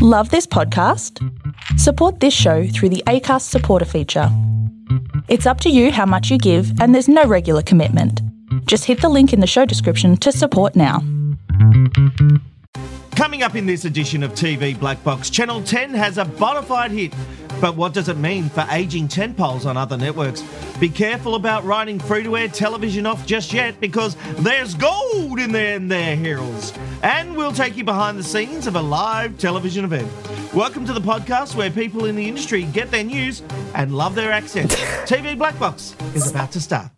Love this podcast? Support this show through the ACAST supporter feature. It's up to you how much you give, and there's no regular commitment. Just hit the link in the show description to support now. Coming up in this edition of TV Black Box, Channel 10 has a bona fide hit. But what does it mean for aging tentpoles on other networks? Be careful about writing free to air television off just yet because there's gold in there in there, heroes. And we'll take you behind the scenes of a live television event. Welcome to the podcast where people in the industry get their news and love their accents. TV Black Box is about to start.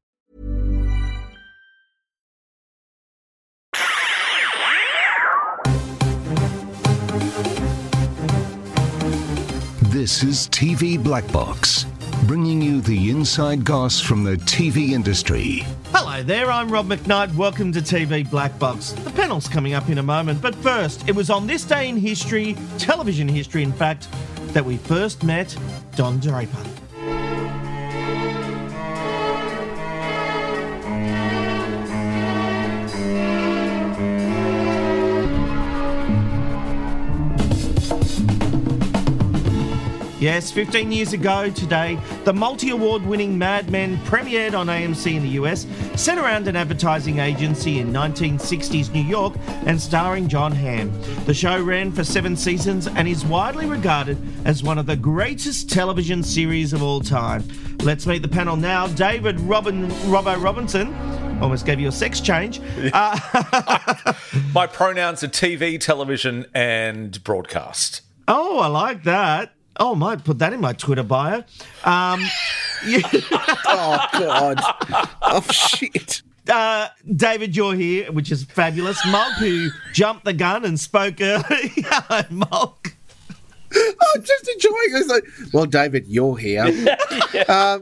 This is TV Black Box, bringing you the inside goss from the TV industry. Hello there, I'm Rob McKnight. Welcome to TV Black Box. The panel's coming up in a moment, but first, it was on this day in history, television history in fact, that we first met Don Draper. Yes, 15 years ago today, the multi award winning Mad Men premiered on AMC in the US, set around an advertising agency in 1960s New York and starring Jon Hamm. The show ran for seven seasons and is widely regarded as one of the greatest television series of all time. Let's meet the panel now. David Robin Robbo Robinson. Almost gave you a sex change. Uh, My pronouns are TV, television, and broadcast. oh, I like that. Oh, I might put that in my Twitter bio. Um, yeah. Oh God! Oh shit! uh, David, you're here, which is fabulous. Mulk, who jumped the gun and spoke early. Hello, Mulk. I'm just enjoying it. It's like, well, David, you're here, um,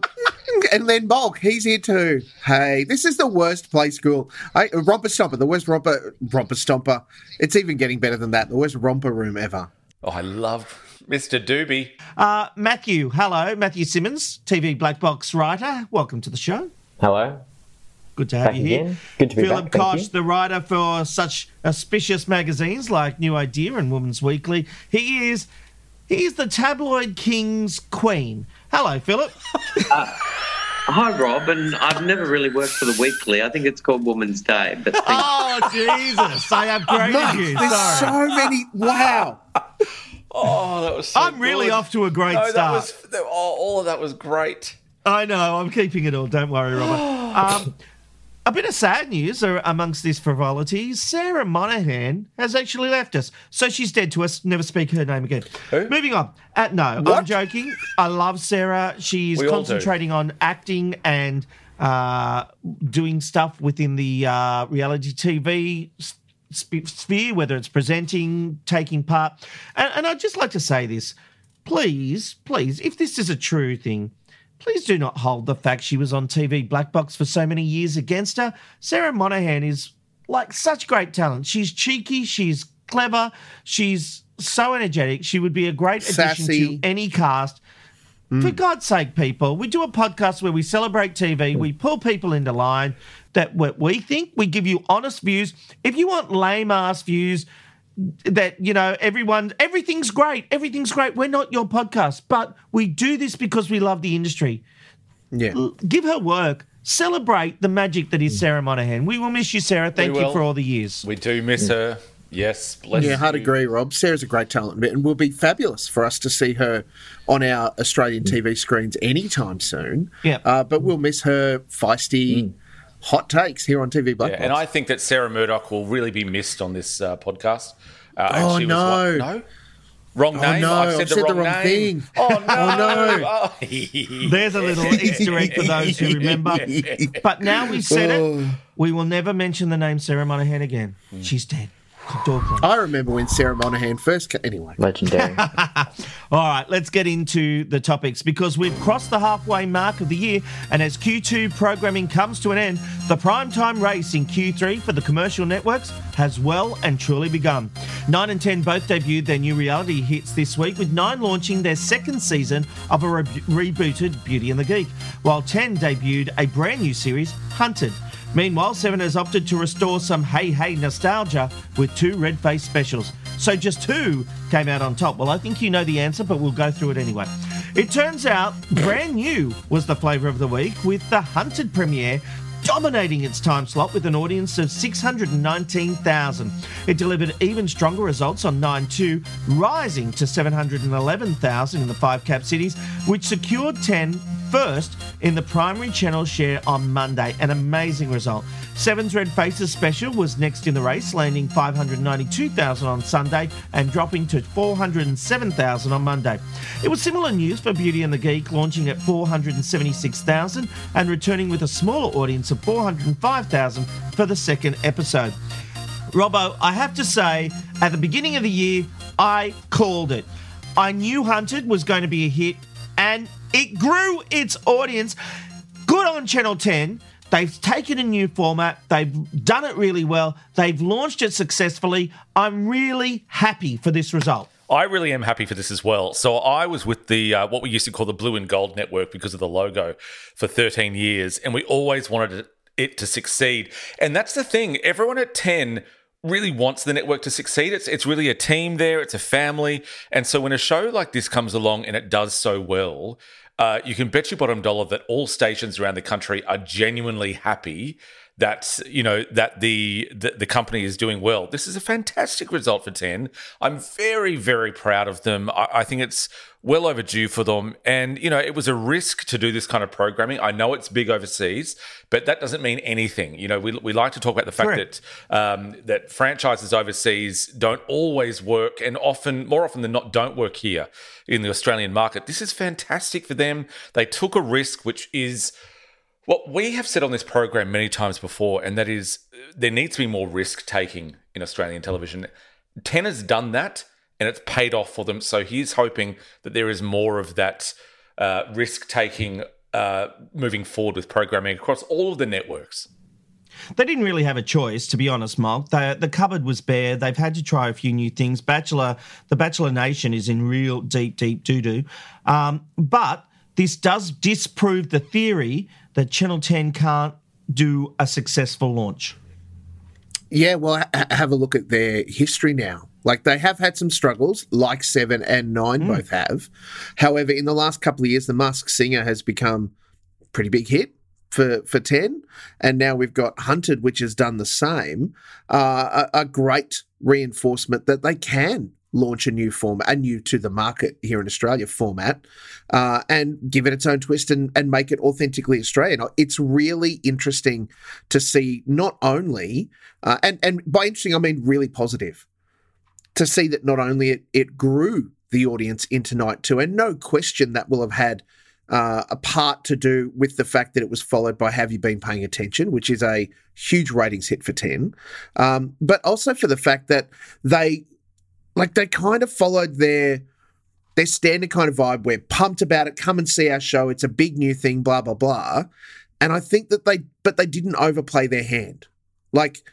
and then Bulk, he's here too. Hey, this is the worst play school. I, romper Stomper, the worst romper romper Stomper. It's even getting better than that. The worst romper room ever. Oh, I love Mr. Do-Bee. Uh, Matthew, hello. Matthew Simmons, TV Black Box writer. Welcome to the show. Hello. Good to have Back you here. Good to be Philip back, thank Koch, you. the writer for such auspicious magazines like New Idea and Woman's Weekly. He is he is the tabloid king's queen. Hello, Philip. Hi, Rob, and I've never really worked for the Weekly. I think it's called Woman's Day, but thank oh, Jesus. I upgraded Mate, you. there's Sorry. so many. Wow. Was so I'm really good. off to a great no, start. was that- oh, all of that was great. I know. I'm keeping it all. Don't worry, Robert. Um, a bit of sad news amongst this frivolity. Sarah Monahan has actually left us, so she's dead to us. Never speak her name again. Who? Moving on. Uh, no, I'm joking. I love Sarah. She's We concentrating on acting and uh, doing stuff within the uh, reality TV sp- sphere, whether it's presenting, taking part. And, and I'd just like to say this please, please, if this is a true thing, please do not hold the fact she was on TV Black Box for so many years against her. Sarah Monahan is like such great talent. She's cheeky, she's clever, she's so energetic. She would be a great addition to any cast. For mm. God's sake, people, we do a podcast where we celebrate TV, mm. we pull people into line that what we think, we give you honest views. If you want lame ass views, that you know everyone everything's great everything's great we're not your podcast but we do this because we love the industry Yeah. give her work celebrate the magic that is mm. sarah monahan we will miss you sarah thank you for all the years We do miss her. Yes, bless Yeah, hard you. agree, Rob. Sarah's a great talent, and will be fabulous for us to see her on our Australian mm. TV screens anytime soon. Yeah. Uh, but we'll miss her feisty mm. Hot takes here on TV Black Yeah, and I think that Sarah Murdoch will really be missed on this uh, podcast. Uh, and Oh, she was no. what- no. Wrong Oh, name. no, I've said, I've the, said the wrong wrong name. thing. Oh no! Oh, no. Oh. there's a little easter egg for those who remember but now we've said it Oh. we will never mention the name sarah monahan again she's dead Dorkland. I remember when Sarah Monahan first came. Anyway. Legendary. All right, let's get into the topics because we've crossed the halfway mark of the year, and as Q2 programming comes to an end, the primetime race in Q3 for the commercial networks has well and truly begun. 9 and 10 both debuted their new reality hits this week, with 9 launching their second season of a re- rebooted Beauty and the Geek, while 10 debuted a brand new series, Hunted. Meanwhile, Seven has opted to restore some hey hey nostalgia with two red face specials. So just two came out on top. Well, I think you know the answer, but we'll go through it anyway. It turns out brand new was the flavour of the week with the Hunted premiere dominating its time slot with an audience of 619,000. It delivered even stronger results on 9 2, rising to 711,000 in the five cap cities, which secured 10 first in the primary channel share on Monday. An amazing result. Seven's Red Faces special was next in the race, landing 592,000 on Sunday and dropping to 407,000 on Monday. It was similar news for Beauty and the Geek, launching at 476,000 and returning with a smaller audience of 405,000 for the second episode. Robbo, I have to say, at the beginning of the year, I called it. I knew Hunted was going to be a hit, and it grew its audience. Good on Channel 10. They've taken a new format. They've done it really well. They've launched it successfully. I'm really happy for this result. I really am happy for this as well. So I was with the uh, what we used to call the Blue and Gold Network because of the logo for 13 years, and we always wanted it to succeed. And that's the thing. Everyone at 10 really wants the network to succeed. It's it's really a team there. It's a family, and so when a show like this comes along and it does so well, uh, you can bet your bottom dollar that all stations around the country are genuinely happy that you know that the, the, the company is doing well. This is a fantastic result for ten. I'm very very proud of them. I, I, think it's well overdue for them, and you know it was a risk to do this kind of programming. I know it's big overseas, but that doesn't mean anything. You know we, we like to talk about the fact Correct. that um, that franchises overseas don't always work, and often more often than not don't work here in the Australian market. This is fantastic for them. They took a risk, which is what we have said on this program many times before, and that is there needs to be more risk taking in Australian television. Ten has done that, and it's paid off for them. So he's hoping that there is more of that uh, risk taking uh, moving forward with programming across all of the networks. They didn't really have a choice, to be honest, Mark. They, the cupboard was bare. They've had to try a few new things. Bachelor, the Bachelor Nation is in real deep, deep doo doo. Um, but this does disprove the theory that Channel 10 can't do a successful launch? Yeah, well, ha- have a look at their history now. Like they have had some struggles, like seven and nine mm. both have. However, in the last couple of years, the Masked Singer has become a pretty big hit for for ten, and now we've got Hunted, which has done the same. Uh, a, a great reinforcement that they can launch a new format, a new to the market here in Australia format, uh, and give it its own twist and, and make it authentically Australian. It's really interesting to see not only, uh, and, and by interesting, I mean really positive, to see that not only it, it grew the audience into night two, and no question that will have had uh, a part to do with the fact that it was followed by Have You Been Paying Attention, which is a huge ratings hit for 10, um, but also for the fact that they like they kind of followed their their standard kind of vibe. We're pumped about it. Come and see our show. It's a big new thing. Blah blah blah. And I think that they, but they didn't overplay their hand. Like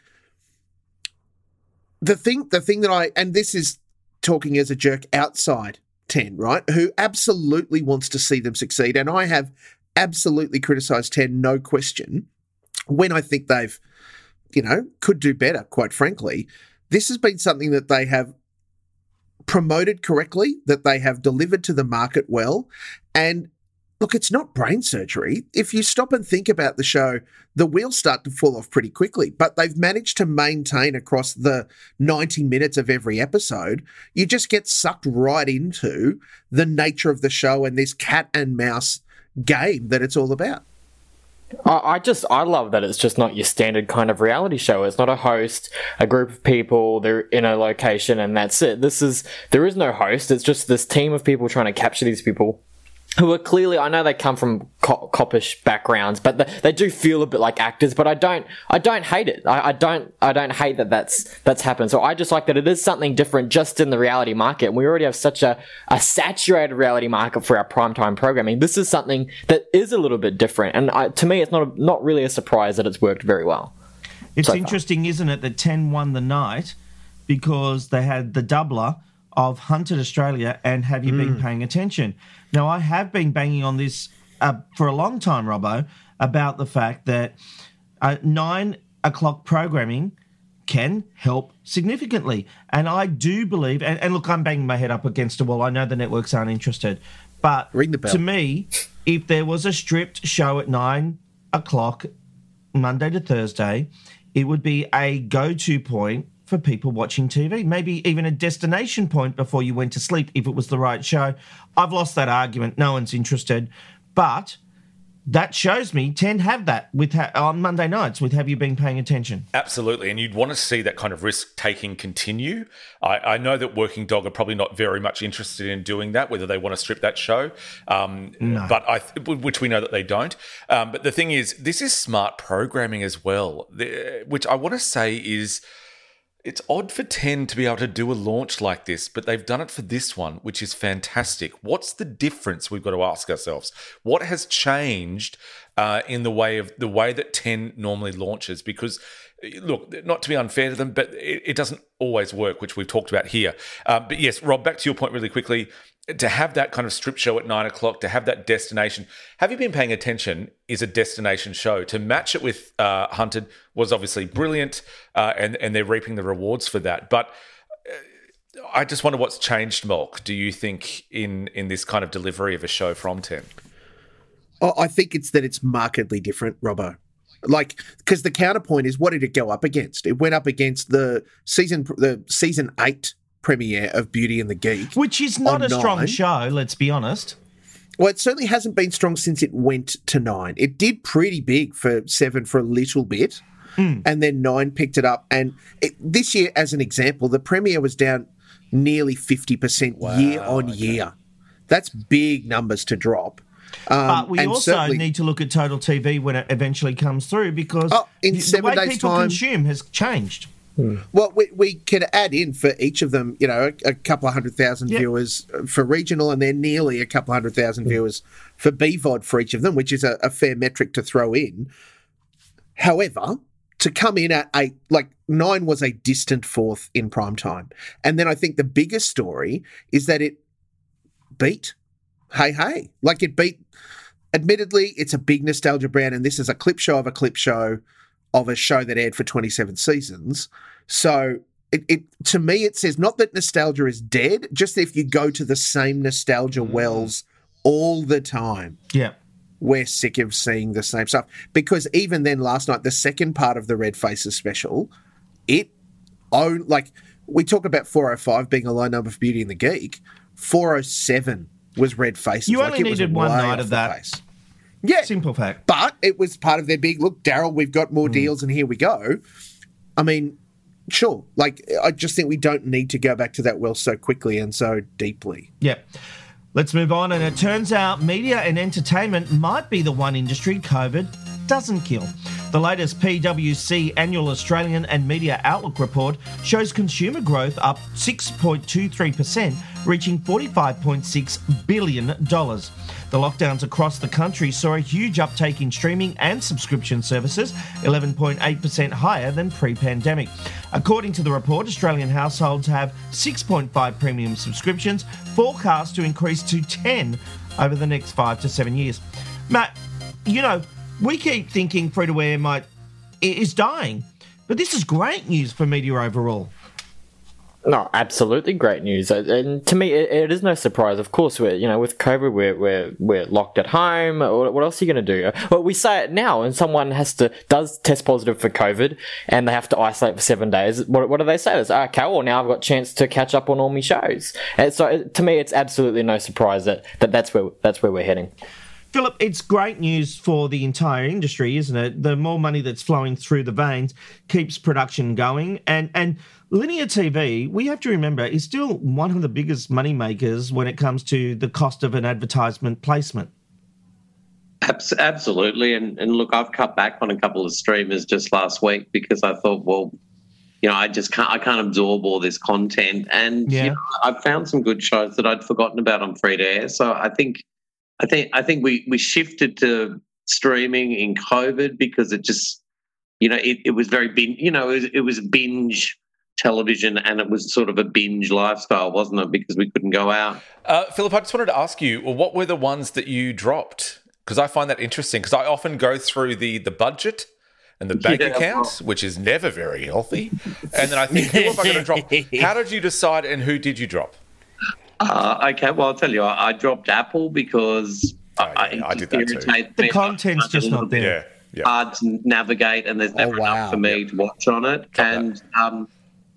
the thing, the thing that I, and this is talking as a jerk outside 10, right? Who absolutely wants to see them succeed. And I have absolutely criticized 10, no question, when I think they've, you know, could do better, quite frankly. This has been something that they have promoted correctly, that they have delivered to the market well. And look, it's not brain surgery. If you stop and think about the show, the wheels start to fall off pretty quickly. But they've managed to maintain across the 90 minutes of every episode, you just get sucked right into the nature of the show and this cat and mouse game that it's all about. I just I love that it's just not your standard kind of reality show. It's not a host, a group of people, they're in a location and that's it. This is there is no host. It's just this team of people trying to capture these people who are clearly I know they come from co- coppish backgrounds, but they, they do feel a bit like actors. But I don't I don't hate it. I, I don't I don't hate that that's that's happened. So I just like that it is something different just in the reality market. And we already have such a, a saturated reality market for our primetime programming. This is something that is a little bit different, and I, to me, it's not a, not really a surprise that it's worked very well. It's so far. interesting, isn't it, that 10 won the night because they had the doubler of Hunted Australia and Have You Hmm. Been Paying Attention? Now, I have been banging on this uh, for a long time, Robbo, about the fact that uh, nine o'clock programming can help significantly. And I do believe, and, and look, I'm banging my head up against a wall. I know the networks aren't interested. But Ring the bell. to me, if there was a stripped show at nine o'clock Monday to Thursday, it would be a go to point for people watching TV, maybe even a destination point before you went to sleep if it was the right show. I've lost that argument. No one's interested. But that shows me 10 have that with ha- on Monday nights with Have You Been Paying Attention? Absolutely, and you'd want to see that kind of risk taking continue. I, I know that Working Dog are probably not very much interested in doing that, whether they want to strip that show, um, but I, which we know that they don't. Um, but the thing is, this is smart programming as well, which I want to say is. It's odd for 10 to be able to do a launch like this, but they've done it for this one, which is fantastic. What's the difference? We've got to ask ourselves. What has changed uh, in the way of the way that 10 normally launches? Because, look, not to be unfair to them, but it, it doesn't always work, which we've talked about here. Uh, but yes, Rob, back to your point really quickly. To have that kind of strip show at nine o'clock, to have that destination, have you been paying attention? Is a destination show to match it with uh, Hunted was obviously brilliant, uh, and and they're reaping the rewards for that. But uh, I just wonder what's changed, Mulk. Do you think in in this kind of delivery of a show from Ten? I think it's that it's markedly different, Robbo. Like, because the counterpoint is what did it go up against? It went up against the season, the season eight premiere of Beauty and the Geek, Which is not a strong Nine. show, let's be honest. Well, it certainly hasn't been strong since it went to nine. It did pretty big for seven for a little bit, and then nine picked it up. And it, this year, as an example, the premiere was down nearly fifty percent year on year. That's big numbers to drop. Um, But we also need to look at total TV when it eventually comes through because Oh, in the seven way days' people time- consume has changed. Hmm. Well, we, we could add in for each of them, you know, a, a couple of hundred thousand Yeah. viewers for regional, and then nearly a couple of hundred thousand hmm. viewers for BVOD for each of them, which is a, a fair metric to throw in. However, to come in at eight, like nine was a distant fourth in prime time. And then I think the biggest story is that it beat Hey Hey. Like it beat, admittedly, it's a big nostalgia brand, and this is a clip show of a clip show of a show that aired for 27 seasons. So it, it to me it says not that nostalgia is dead, just if you go to the same nostalgia mm. wells all the time, Yeah. we're sick of seeing the same stuff. Because even then last night, the second part of the Red Faces special, it own like we talk about 405 being a low number for Beauty and the Geek. 407 was Red Faces. You Like, only was needed one night of that. pace. Yeah, Simple fact. but it was part of their big look, Daryl, we've got more mm. deals and here we go. I mean, sure. Like, I just think we don't need to go back to that well so quickly and so deeply. Yeah. Let's move on. And it turns out media and entertainment might be the one industry COVID doesn't kill. The latest PwC annual Australian and Media Outlook report shows consumer growth up 6.23%, reaching $45.6 billion. The lockdowns across the country saw a huge uptake in streaming and subscription services, 11.8% higher than pre pandemic. According to the report, Australian households have 6.5 premium subscriptions, forecast to increase to 10 over the next five to seven years. Matt, you know, we keep thinking free to air might is dying, but this is great news for media overall. No, absolutely great news. Uh, And to me, it, it is no surprise. Of course, we're you know with COVID, we're we're, we're locked at home. What, what else are you going to do? Well, we say it now, and someone has to does test positive for COVID, and they have to isolate for seven days. What, what do they say? It's okay. Well, now I've got a chance to catch up on all my shows. And so, to me, it's absolutely no surprise that, that that's where that's where we're heading. Philip, it's great news for the entire industry, isn't it? The more money that's flowing through the veins keeps production going, and and linear TV, we have to remember, is still one of the biggest money makers when it comes to the cost of an advertisement placement. Absolutely, and and look, I've cut back on a couple of streamers just last week because I thought, well, you know, I just can't, I can't absorb all this content, and Yeah. you know, I've found some good shows that I'd forgotten about on free to air. So I think, I think, I think we we shifted to streaming in COVID because it just, you know, it, it was very bin, you know, it was, it was binge television and it was sort of a binge lifestyle, wasn't it? Because we couldn't go out. Uh, Philip, I just wanted to ask you, well, what were the ones that you dropped? Because I find that interesting. Because I often go through the the budget and the bank Yeah, account, which is never very healthy, and then I think, who am I going to drop? How did you decide, and who did you drop? Uh, okay, well, I'll tell you, I, I dropped Apple because Oh, yeah, I did that too. The me. content's It's just not there. Yeah, yeah. Hard to navigate, and there's never wow. enough for me to watch on it. Drop and um,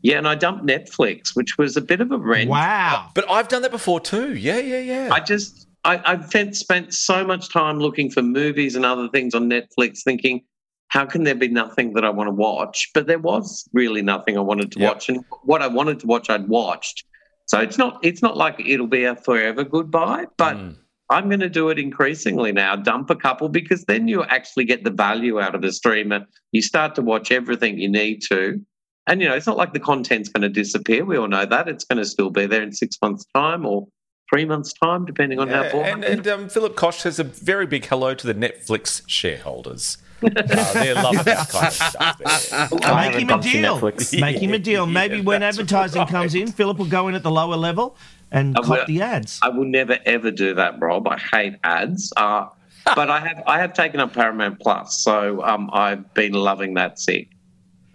yeah, and I dumped Netflix, which was a bit of a rent. Wow. But I've done that before too. Yeah, yeah, yeah. I just I, I've spent, spent so much time looking for movies and other things on Netflix, thinking, how can there be nothing that I want to watch? But there was really nothing I wanted to Yep. watch, and what I wanted to watch, I'd watched. So it's not it's not like it'll be a forever goodbye, but Mm. I'm going to do it increasingly now. Dump a couple because then you actually get the value out of a streamer. You start to watch everything you need to. And, you know, it's not like the content's going to disappear. We all know that. It's going to still be there in six months' time or three months' time, depending on how Yeah, bored. and and um, Philip Koch says a very big hello to the Netflix shareholders. Uh, they're loving this kind of stuff. Make him a deal. Netflix. Make him a deal. Maybe Yeah, when that's advertising comes in, Philip will go in at the lower level and I cop will. the ads. I will never ever do that, Rob. I hate ads. Uh, but I have I have taken up Paramount Plus, so um, I've been loving that sick.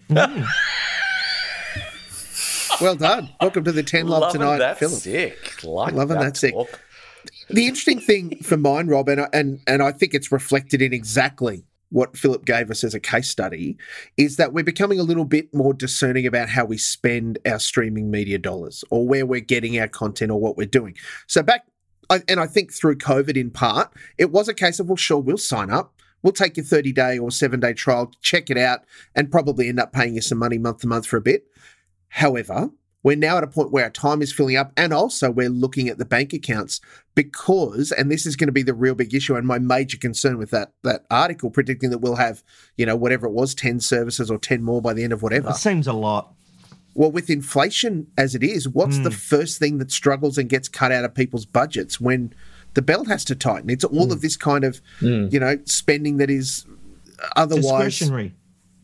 Well done. Welcome to the 10 Love Loving Tonight, that Philip. sick. Like Loving that sick. talk. The interesting thing for mine, Rob, and, and, and I think it's reflected in exactly what Philip gave us as a case study, is that we're becoming a little bit more discerning about how we spend our streaming media dollars or where we're getting our content or what we're doing. So back, I- and I think through COVID in part, it was a case of, well, sure, we'll sign up. We'll take your 30 day or seven day trial, check it out, and probably end up paying you some money month to month for a bit. However, we're now at a point where our time is filling up and also we're looking at the bank accounts because and this is going to be the real big issue and my major concern with that that article predicting that we'll have you know whatever it was 10 services or 10 more by the end of whatever. That seems a lot. well with inflation as it is what's the hmm. first thing that struggles and gets cut out of people's budgets when the belt has to tighten? It's all of hmm. this kind of hmm. you know spending that is otherwise Discretionary.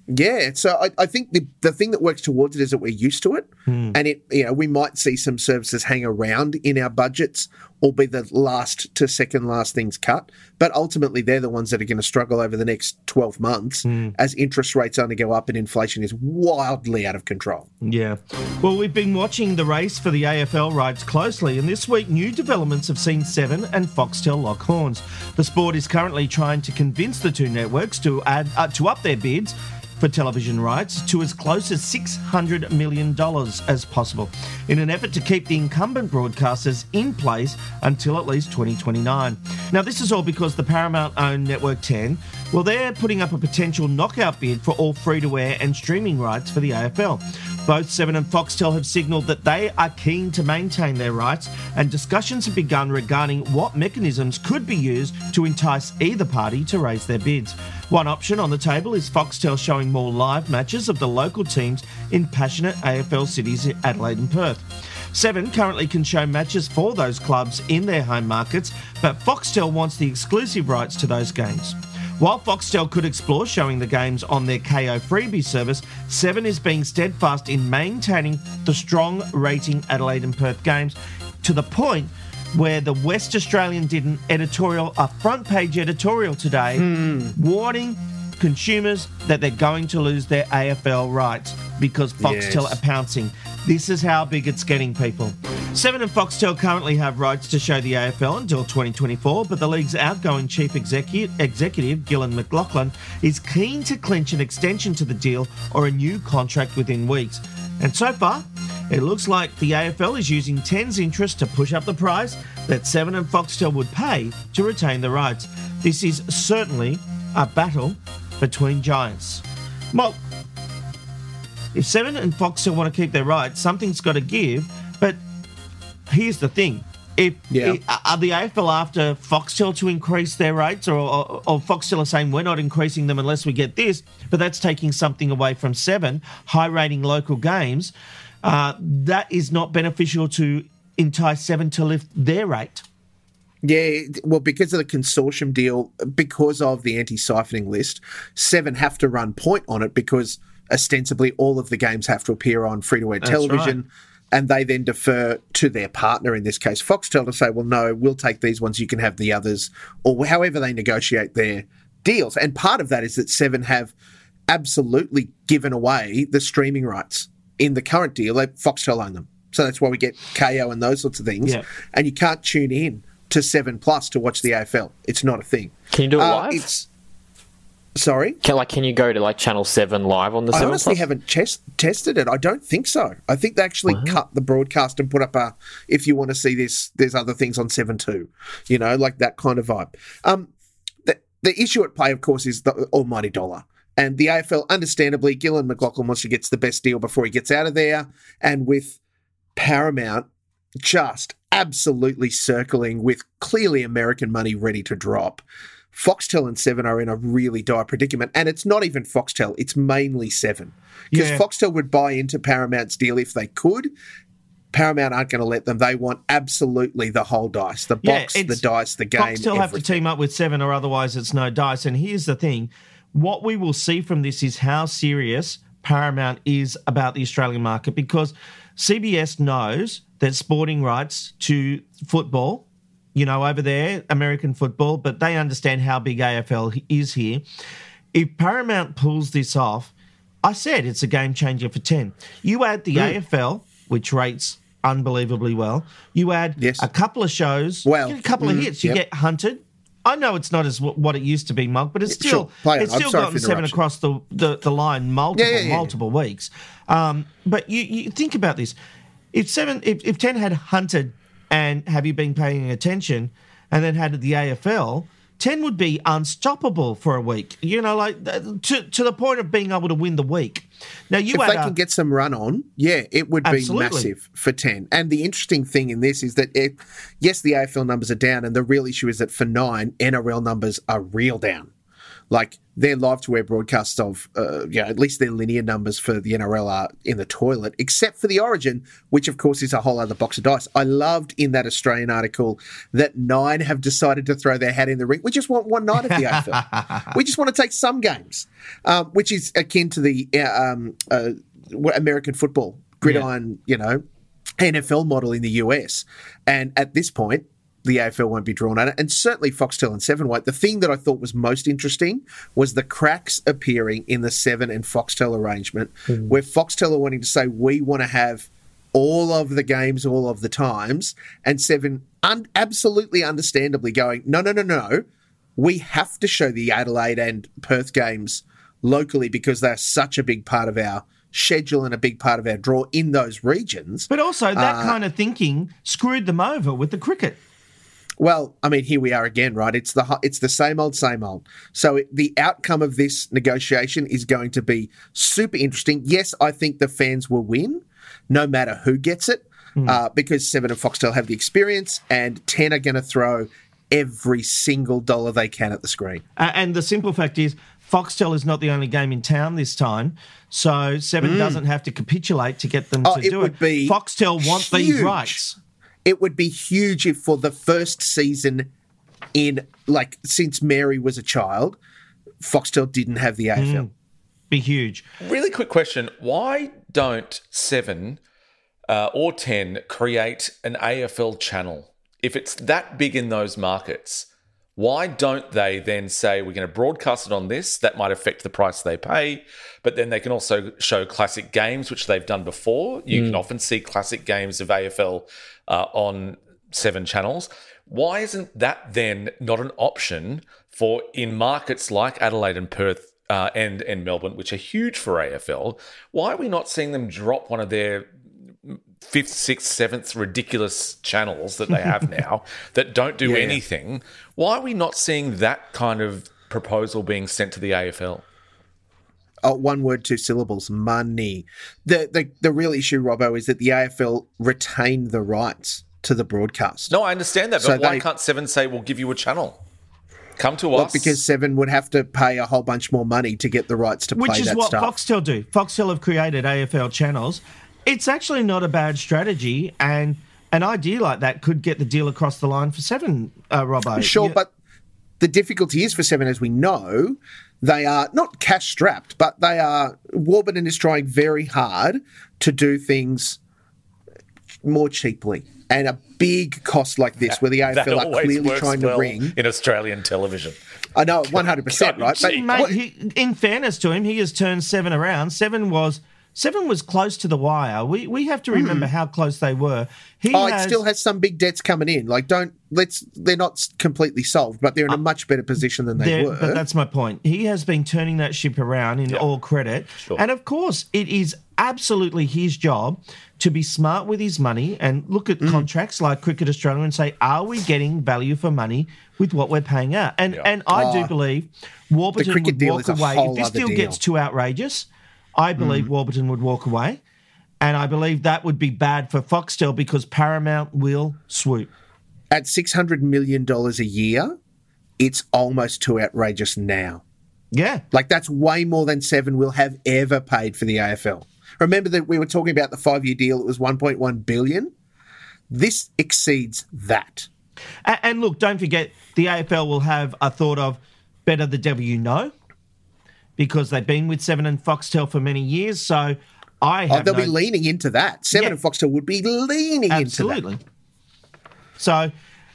Yeah, so I, I think the the thing that works towards it is that we're used to it, and it you know we might see some services hang around in our budgets or be the last to second last things cut, but ultimately they're the ones that are going to struggle over the next twelve months as interest rates only go up and inflation is wildly out of control. Yeah. Well, we've been watching the race for the AFL rights closely, and this week new developments have seen Seven and Foxtel lock horns. The sport is currently trying to convince the two networks to add uh, to up their bids for television rights to as close as $600 million as possible in an effort to keep the incumbent broadcasters in place until at least 2029. Now, this is all because the Paramount owned Network 10, well, they're putting up a potential knockout bid for all free to air and streaming rights for the AFL. Both Seven and Foxtel have signalled that they are keen to maintain their rights, and discussions have begun regarding what mechanisms could be used to entice either party to raise their bids. One option on the table is Foxtel showing more live matches of the local teams in passionate AFL cities Adelaide and Perth. Seven currently can show matches for those clubs in their home markets, but Foxtel wants the exclusive rights to those games. While Foxtel could explore showing the games on their Kayo freebie service, Seven is being steadfast in maintaining the strong rating Adelaide and Perth games to the point where the West Australian did an editorial, a front page editorial today, hmm. warning consumers that they're going to lose their AFL rights because Foxtel Yes. are pouncing. This is how big it's getting, people. Seven and Foxtel currently have rights to show the AFL until 2024, but the league's outgoing chief executive, executive Gillon McLachlan, is keen to clinch an extension to the deal or a new contract within weeks. And so far, it looks like the AFL is using 10's interest to push up the price that Seven and Foxtel would pay to retain the rights. This is certainly a battle between giants. Well, If Seven and Foxtel want to keep their rights, something's got to give. But here's the thing: if, Yeah. if- are the AFL after Foxtel to increase their rates, or, or, or Foxtel are saying we're not increasing them unless we get this, but that's taking something away from Seven, high-rating local games. Uh, that is not beneficial to entice Seven to lift their rate. Yeah, well, because of the consortium deal, because of the anti siphoning list, Seven have to run point on it because ostensibly all of the games have to appear on free to air television. And they then defer to their partner, in this case, Foxtel, to say, well, no, we'll take these ones, you can have the others, or however they negotiate their deals. And part of that is that Seven have absolutely given away the streaming rights in the current deal. They, Foxtel own them. So that's why we get Kayo and those sorts of things. Yeah. And you can't tune in to Seven Plus to watch the AFL. It's not a thing. Can you do it Uh, live? It's sorry. Can, like, can you go to like Channel Seven live on the I Seven honestly Plus? haven't ches- tested it. I don't think so. I think they actually cut the broadcast and put up a. If you want to see this, there's other things on Seven Two. You know, like that kind of vibe. Um, the the issue at play, of course, is the almighty dollar. And the AFL, understandably, Gillon McLachlan wants to get the best deal before he gets out of there. And with Paramount just absolutely circling with clearly American money ready to drop. Foxtel and Seven are in a really dire predicament, and it's not even Foxtel; it's mainly Seven because Yeah. Foxtel would buy into Paramount's deal if they could. Paramount aren't going to let them. They want absolutely the whole dice, the Yeah, box, the dice, the game. Foxtel have to team up with Seven, or otherwise it's no dice. And here's the thing: what we will see from this is how serious Paramount is about the Australian market, because CBS knows that sporting rights to football, you know, over there, American football, but they understand how big AFL is here. If Paramount pulls this off, I said it's a game changer for 10. You add the AFL, which rates unbelievably well. You add Yes. a couple of shows, Well, you get a couple of mm, hits. You yep. get hunted. I know it's not as w- what it used to be, Monk, but it's still sure. It's still gotten seven across the, the, the line multiple Yeah, yeah, yeah. multiple weeks. Um, but you, you think about this: if seven, if, if ten had hunted, and have you been paying attention, and then had the AFL. 10 would be unstoppable for a week, you know, like uh, to, to the point of being able to win the week. Now, you if they a- can get some run on, yeah, it would be massive for 10. And the interesting thing in this is that, it, yes, the AFL numbers are down, and the real issue is that for nine, NRL numbers are real down. Like their live to air broadcasts of, uh, yeah, at least their linear numbers for the NRL are in the toilet, except for the Origin, which of course is a whole other box of dice. I loved in that Australian article that nine have decided to throw their hat in the ring. We just want one night at the AFL. we just want to take some games, um, which is akin to the uh, um, uh, American football gridiron, you know, NFL model in the US. And at this point, the AFL won't be drawn on it. And certainly Foxtel and Seven won't. The thing that I thought was most interesting was the cracks appearing in the Seven and Foxtel arrangement, where Foxtel are wanting to say, we want to have all of the games all of the times, and Seven un- absolutely understandably going, no, no, no, no. We have to show the Adelaide and Perth games locally because they're such a big part of our schedule and a big part of our draw in those regions. but also that Uh, kind of thinking screwed them over with the cricket. Well, I mean, here we are again, right? It's the it's the same old, same old. So it- the outcome of this negotiation is going to be super interesting. Yes, I think the fans will win, no matter who gets it, uh, because Seven and Foxtel have the experience, and Ten are going to throw every single dollar they can at the screen. Uh, and the simple fact is, Foxtel is not the only game in town this time, so Seven doesn't have to capitulate to get them Mm. Oh, to it do it. be Foxtel want these rights. It would be huge if for the first season in like since Mary was a child, Foxtel didn't have the AFL. Be huge. Really quick question. Why don't seven uh, or 10 create an AFL channel? If it's that big in those markets, why don't they then say we're going to broadcast it on this? That might affect the price they pay, but then they can also show classic games, which they've done before. You can often see classic games of AFL uh, on seven channels. Why isn't that then not an option for in markets like Adelaide and Perth uh, and and Melbourne, which are huge for AFL? Why are we not seeing them drop one of their fifth, sixth, seventh ridiculous channels that they have now that don't do Yeah, yeah. anything? Why are we not seeing that kind of proposal being sent to the AFL? Oh, one word, two syllables. Money. The, the the real issue, Robbo, is that the AFL retained the rights to the broadcast. No, I understand that, but So why can't Seven say we'll give you a channel? Come to Well, us. because Seven would have to pay a whole bunch more money to get the rights to Which play is what. Foxtel do. Foxtel have created AFL channels. It's actually not a bad strategy, and an idea like that could get the deal across the line for Seven, uh, Robbo. Sure, You- but the difficulty is for Seven, as we know, they are not cash strapped, but they are. Warburton is trying very hard to do things more cheaply. And a big cost like this, where the that AFL are clearly works trying to well bring. in Australian television. I know, 100%, right? But Mate, he, in fairness to him, he has turned seven around. Seven was seven was close to the wire. We we have to remember how close they were. He Hmm. oh, has, it still has some big debts coming in. Like, don't let's. They're not completely solved, but they're in a much better position than they were. But that's my point. He has been turning that ship around in all credit. And of course, it is absolutely his job to be smart with his money and look Mm. at contracts like Cricket Australia and say, are we getting value for money with what we're paying out? And and I do believe Warburton would deal walk is a away. whole If this deal, deal. gets too outrageous, I believe mm. Warburton would walk away. And I believe that would be bad for Foxtel because Paramount will swoop. At six hundred million dollars a year, it's almost too outrageous now. Yeah. Like that's way more than Seven will have ever paid for the AFL. Remember that we were talking about the five-year deal; it was one point one billion. This exceeds that. And look, don't forget, the AFL will have a thought of better the devil you know, because they've been with Seven and Foxtel for many years. So I Oh, have they'll no- be leaning into that. Seven Yeah. and Foxtel would be leaning absolutely. into that. Absolutely. So,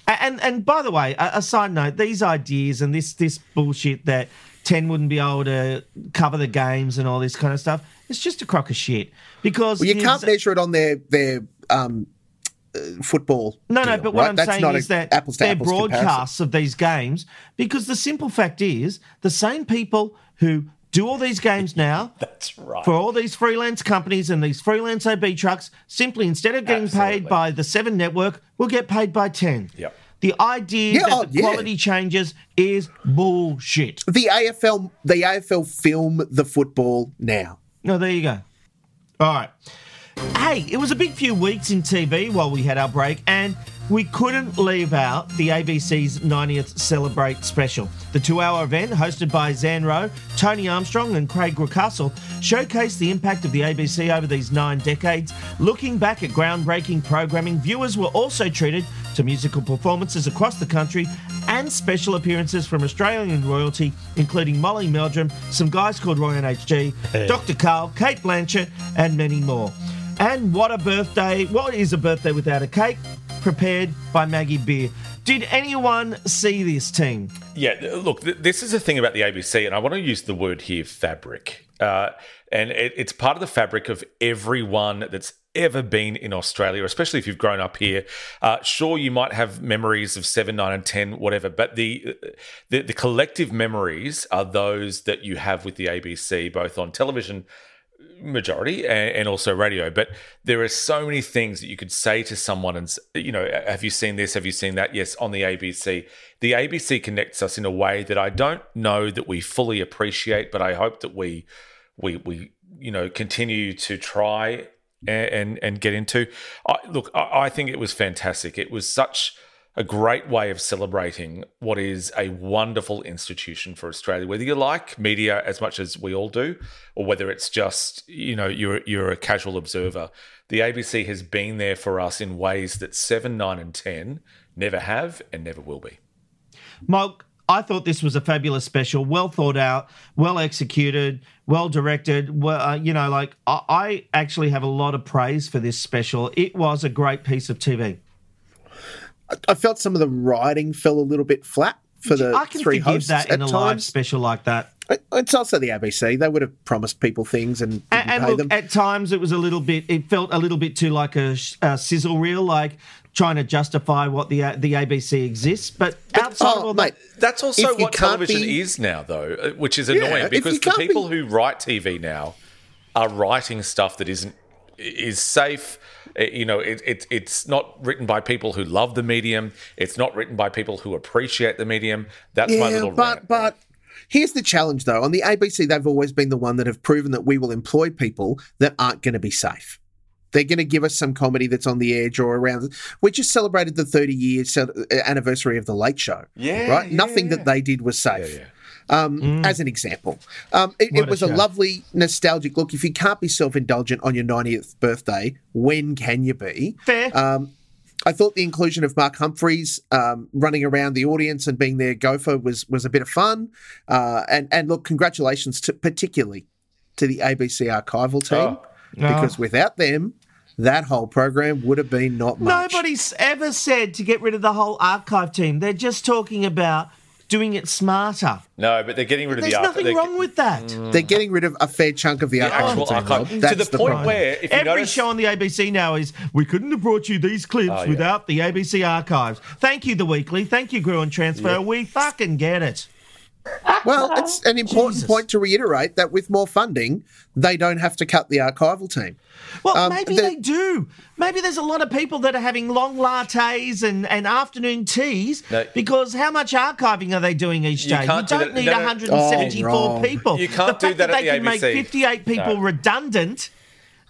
and and by the way, a, a side note: these ideas and this this bullshit that ten wouldn't be able to cover the games and all this kind of stuff. It's just a crock of shit because Well, you can't measure it on their their um, uh, football. No, no, but what right? I'm That's saying is that they're apples comparison. broadcasts of these games because the simple fact is the same people who do all these games now That's right. for all these freelance companies and these freelance OB trucks simply instead of getting Absolutely. paid by the Seven Network, we'll get paid by ten. Yep. The idea Yeah, that oh, the yeah. quality changes is bullshit. The AFL, the AFL film the football now. No, there you go. All right. Hey, it was a big few weeks in TV while we had our break, and we couldn't leave out the ABC's 90th Celebrate special. The two hour event, hosted by Zan Rowe, Tony Armstrong, and Craig Reucassel, showcased the impact of the ABC over these nine decades. Looking back at groundbreaking programming, viewers were also treated to musical performances across the country and special appearances from Australian royalty, including Molly Meldrum, some guys called Roy and HG, Dr. Karl, Cate Blanchett, and many more. And what a birthday! What is a birthday without a cake? Prepared by Maggie Beer. Did anyone see this team? Yeah, look, th- this is the thing about the ABC, and I want to use the word here fabric. Uh, and it, it's part of the fabric of everyone that's ever been in Australia, especially if you've grown up here. Uh, sure, you might have memories of 7, 9, and 10, whatever, but the, the, the collective memories are those that you have with the ABC, both on television majority and, also radio. But there are so many things that you could say to someone and you know have you seen this? Have you seen that? Yes on the abc the abc connects us in a way that i don't know that we fully appreciate but i hope that we we we you know continue to try and and, and get into. I, look I, I think it was fantastic. It was such a great way of celebrating what is a wonderful institution for Australia. Whether you like media as much as we all do, or whether it's just you know you're you're a casual observer, the ABC has been there for us in ways that seven, nine, and ten never have and never will be. Mark, I thought this was a fabulous special, well thought out, well executed, well directed. Well, uh, you know, like I, I actually have a lot of praise for this special. It was a great piece of TV. I felt some of the writing fell a little bit flat for the I can three forgive hosts that in at a live times. special like that. It's also the ABC. They would have promised people things and didn't And, and pay look, them. at times it was a little bit. It felt a little bit too like a, a sizzle reel, like trying to justify what the the ABC exists. But outside of oh, all mate, that, That's also what television be- is now, though, uh, which is annoying if because the people be- who write TV now are writing stuff that isn't is safe. You know, it, it, it's not written by people who love the medium. It's not written by people who appreciate the medium. That's my little but rant. but Here's the challenge, though. On the ABC, they've always been the one that have proven that we will employ people that aren't going to be safe. They're going to give us some comedy that's on the edge or around. We just celebrated the 30 year anniversary of The Late Show. Yeah, Right? yeah, Nothing yeah. that they did was safe. Um, As an example, um, it, it was a show. lovely, nostalgic look. If you can't be self indulgent on your 90th birthday, when can you be? Fair. Um, I thought the inclusion of Mark Humphries um, running around the audience and being their gopher was was a bit of fun. Uh, and and look, congratulations to particularly to the ABC archival team Oh. because without them, that whole program would have been not much. Nobody's ever said to get rid of the whole archive team. They're just talking about doing it smarter. No, but they're getting rid of There's the arch- nothing they're- wrong with that. Mm. They're getting rid of a fair chunk of the, the archival actual archive to That's the point problem. where if you Every notice, show on the ABC now is we couldn't have brought you these clips Oh, yeah. without the ABC archives. Thank you, The Weekly. Thank you, Gruen Transfer. We fucking get it. Well, it's an important Jesus. point to reiterate that with more funding, they don't have to cut the archival team. Well, Um, maybe they do. Maybe there's a lot of people that are having long lattes and, and afternoon teas No. because how much archiving are they doing each day? You, can't do don't that- need no, no. 174 Oh, people. You can't the do fact that at they the can make 58 people No. redundant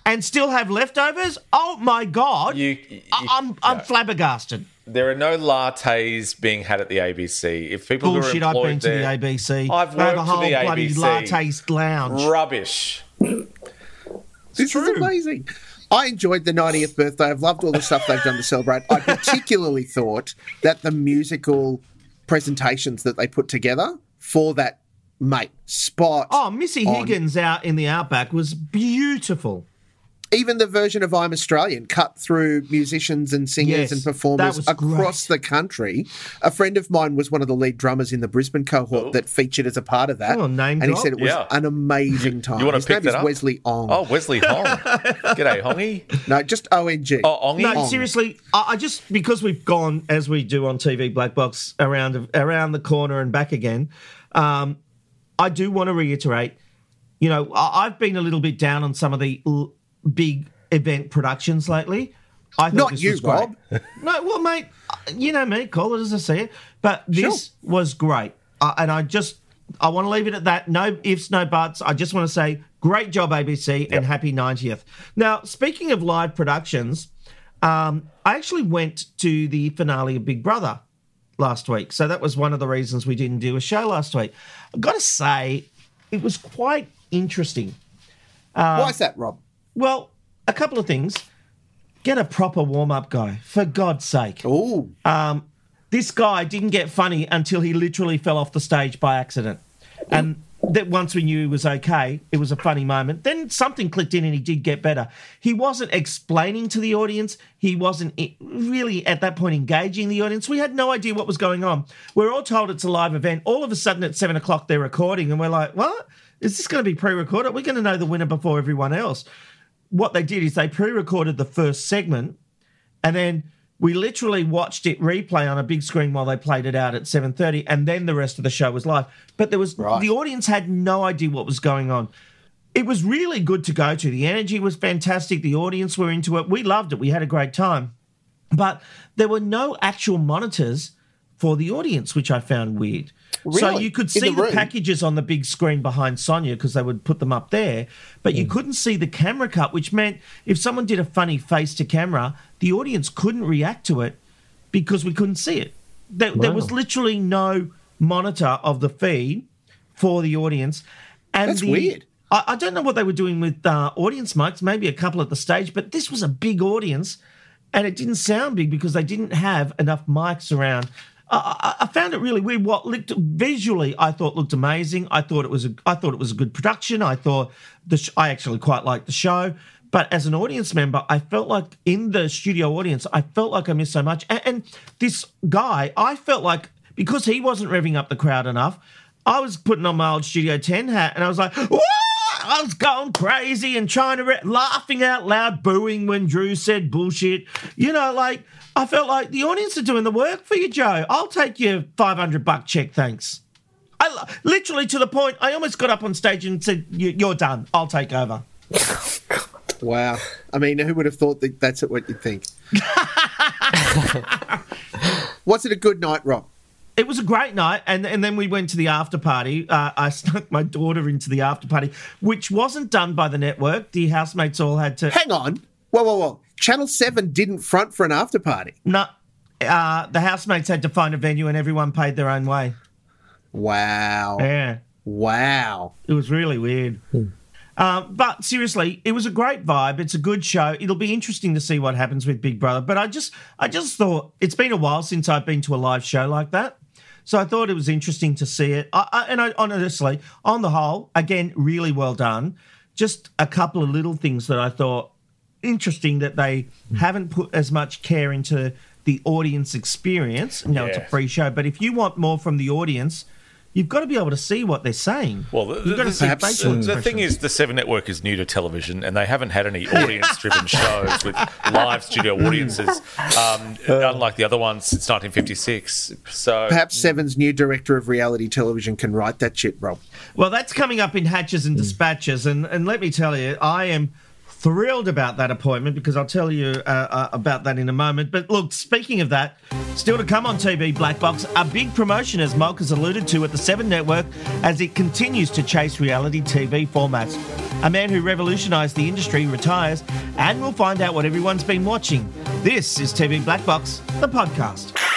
and still have leftovers. Oh my god! You- you- I- I'm I'm flabbergasted. There are no lattes being had at the ABC. If people Bullshit! are I've employed been to the ABC. I've They have worked a for whole the bloody ABC. latte lounge. rubbish. This is amazing. I enjoyed the 90th birthday. I've loved all the stuff they've done to celebrate. I particularly thought that the musical presentations that they put together for that mate spot. Oh, Missy on. Higgins out in the outback was beautiful. Even the version of I'm Australian cut through musicians and singers Yes, and performers across great. the country. A friend of mine was one of the lead drummers in the Brisbane cohort that featured as a part of that. Oh, name and he said it was Yeah. an amazing time. You want to His pick name that is up? Wesley Ong. Oh, Wesley Hong. G'day, Hongy. No, just ONG. Oh, Ongy. No, seriously, I, I just because we've gone as we do on TV Black Box around around the corner and back again. Um, I do want to reiterate. You know, I, I've been a little bit down on some of the l- big event productions lately. I thought Not this you. Bob. No, well, mate, you know me, call it as I see it. But this was great, uh, and I just I want to leave it at that. No ifs, no buts. I just want to say, great job, ABC, and happy 90th. Now, speaking of live productions, um, I actually went to the finale of Big Brother last week, so that was one of the reasons we didn't do a show last week. I've got to say, it was quite interesting. Why is that, Rob? Well, a couple of things. Get a proper warm up guy, for God's sake. Oh, this guy didn't get funny until he literally fell off the stage by accident. And that once we knew he was okay, it was a funny moment. Then something clicked in and he did get better. He wasn't explaining to the audience. He wasn't really at that point engaging the audience. We had no idea what was going on. We're all told it's a live event. All of a sudden at seven o'clock they're recording and we're like, what? Is this going to be pre-recorded? We're going to know the winner before everyone else. What they did is they pre-recorded the first segment and then we literally watched it replay on a big screen while they played it out at 7.30 and then the rest of the show was live. But there was Right. the audience had no idea what was going on. It was really good to go to. The energy was fantastic. The audience were into it. We loved it. We had a great time. But there were no actual monitors for the audience which i found weird so you could see the the, packages on the big screen behind Sonia because they would put them up there, but Hmm. you couldn't see the camera cut, which meant if someone did a funny face to camera, the audience couldn't react to it because we couldn't see it. There, there was literally no monitor of the feed for the audience. And That's the- weird. I, I don't know what they were doing with uh, audience mics, maybe a couple at the stage, but this was a big audience and it didn't sound big because they didn't have enough mics around. I, I found it really weird. What looked visually, I thought looked amazing. I thought it was a, I thought it was a good production. I thought the, sh- I actually quite liked the show. But as an audience member, I felt like in the studio audience, I felt like I missed so much. And, and this guy, I felt like because he wasn't revving up the crowd enough, I was putting on my old Studio 10 hat and I was like, Whoa! I was going crazy and trying to re- laughing out loud, booing when Drew said bullshit. You know, like I felt like the audience are doing the work for you, Joe. I'll take your five hundred buck check, thanks. I literally to the point. I almost got up on stage and said, "You- "You're done. I'll take over." wow. I mean, who would have thought that that's what you'd think? Was it a good night, Rob? it was a great night, and and then we went to the after party. Uh, I snuck my daughter into the after party, which wasn't done by the network. The housemates all had to. Hang on. Whoa, whoa, whoa. Channel 7 didn't front for an after party. No, uh, the housemates had to find a venue, and everyone paid their own way. Wow. Yeah, Wow. it was really weird. Um, but seriously, it was a great vibe. It's a good show. It'll be interesting to see what happens with Big Brother. But I just, I just thought it's been a while since I've been to a live show like that. So I thought it was interesting to see it. I, I, and I honestly, on the whole, again, really well done. Just a couple of little things that I thought interesting that they haven't put as much care into the audience experience. You know, it's a free show, but if you want more from the audience, you've got to be able to see what they're saying. Well, the, you've got to the- see perhaps, facial the, the thing is, the Seven Network is new to television, and they haven't had any audience-driven shows with live studio audiences, um, unlike the other ones since 1956. So, Perhaps Seven's new director of reality television can write that shit, Rob. Well, that's coming up in Hatches and Dispatches, and and let me tell you, I am thrilled about that appointment because I'll tell you uh, uh, about that in a moment. But look, speaking of that, still to come on TV Black Box, a big promotion as Mulk has alluded to at the Seven Network as it continues to chase reality TV formats. A man who revolutionised the industry retires, and we'll find out what everyone's been watching. This is TV Black Box, the podcast.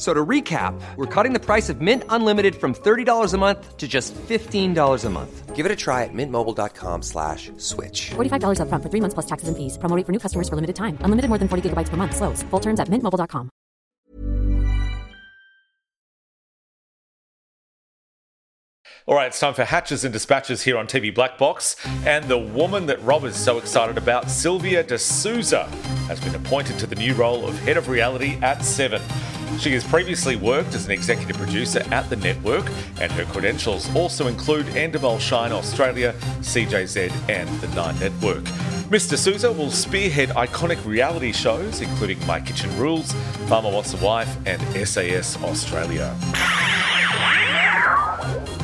F- So to recap, we're cutting the price of Mint Unlimited from $30 a month to just $15 a month. Give it a try at mintmobile.com slash switch. $45 upfront for three months plus taxes and fees. Promo rate for new customers for limited time. Unlimited more than 40 gigabytes per month. Slows. Full terms at mintmobile.com. all right, it's time for Hatches and Dispatches here on TV Black Box. And the woman that Rob is so excited about, Sylvia D'Souza, has been appointed to the new role of Head of Reality at Seven. She has previously worked as an executive producer at the network, and her credentials also include Endemol Shine Australia, CJZ, and the Nine Network. Miss D'Souza will spearhead iconic reality shows, including My Kitchen Rules, Farmer Wants a Wife, and SAS Australia.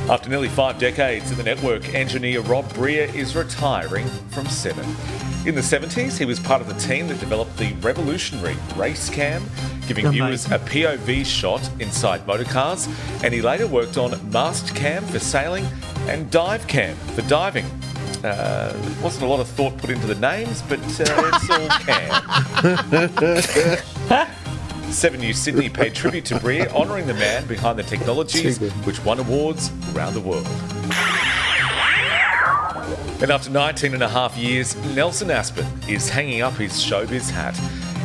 After nearly five decades in the network, engineer Rob Breer is retiring from Seven. In the 70s, he was part of the team that developed the revolutionary Race Cam, giving viewers a POV shot inside motorcars, and he later worked on Mast Cam for sailing and Dive Cam for diving. Uh, there wasn't a lot of thought put into the names, but uh, it's all cam. Seven News Sydney paid tribute to Breer, honouring the man behind the technologies which won awards around the world. And after 19 and a half years, Nelson Aspen is hanging up his showbiz hat.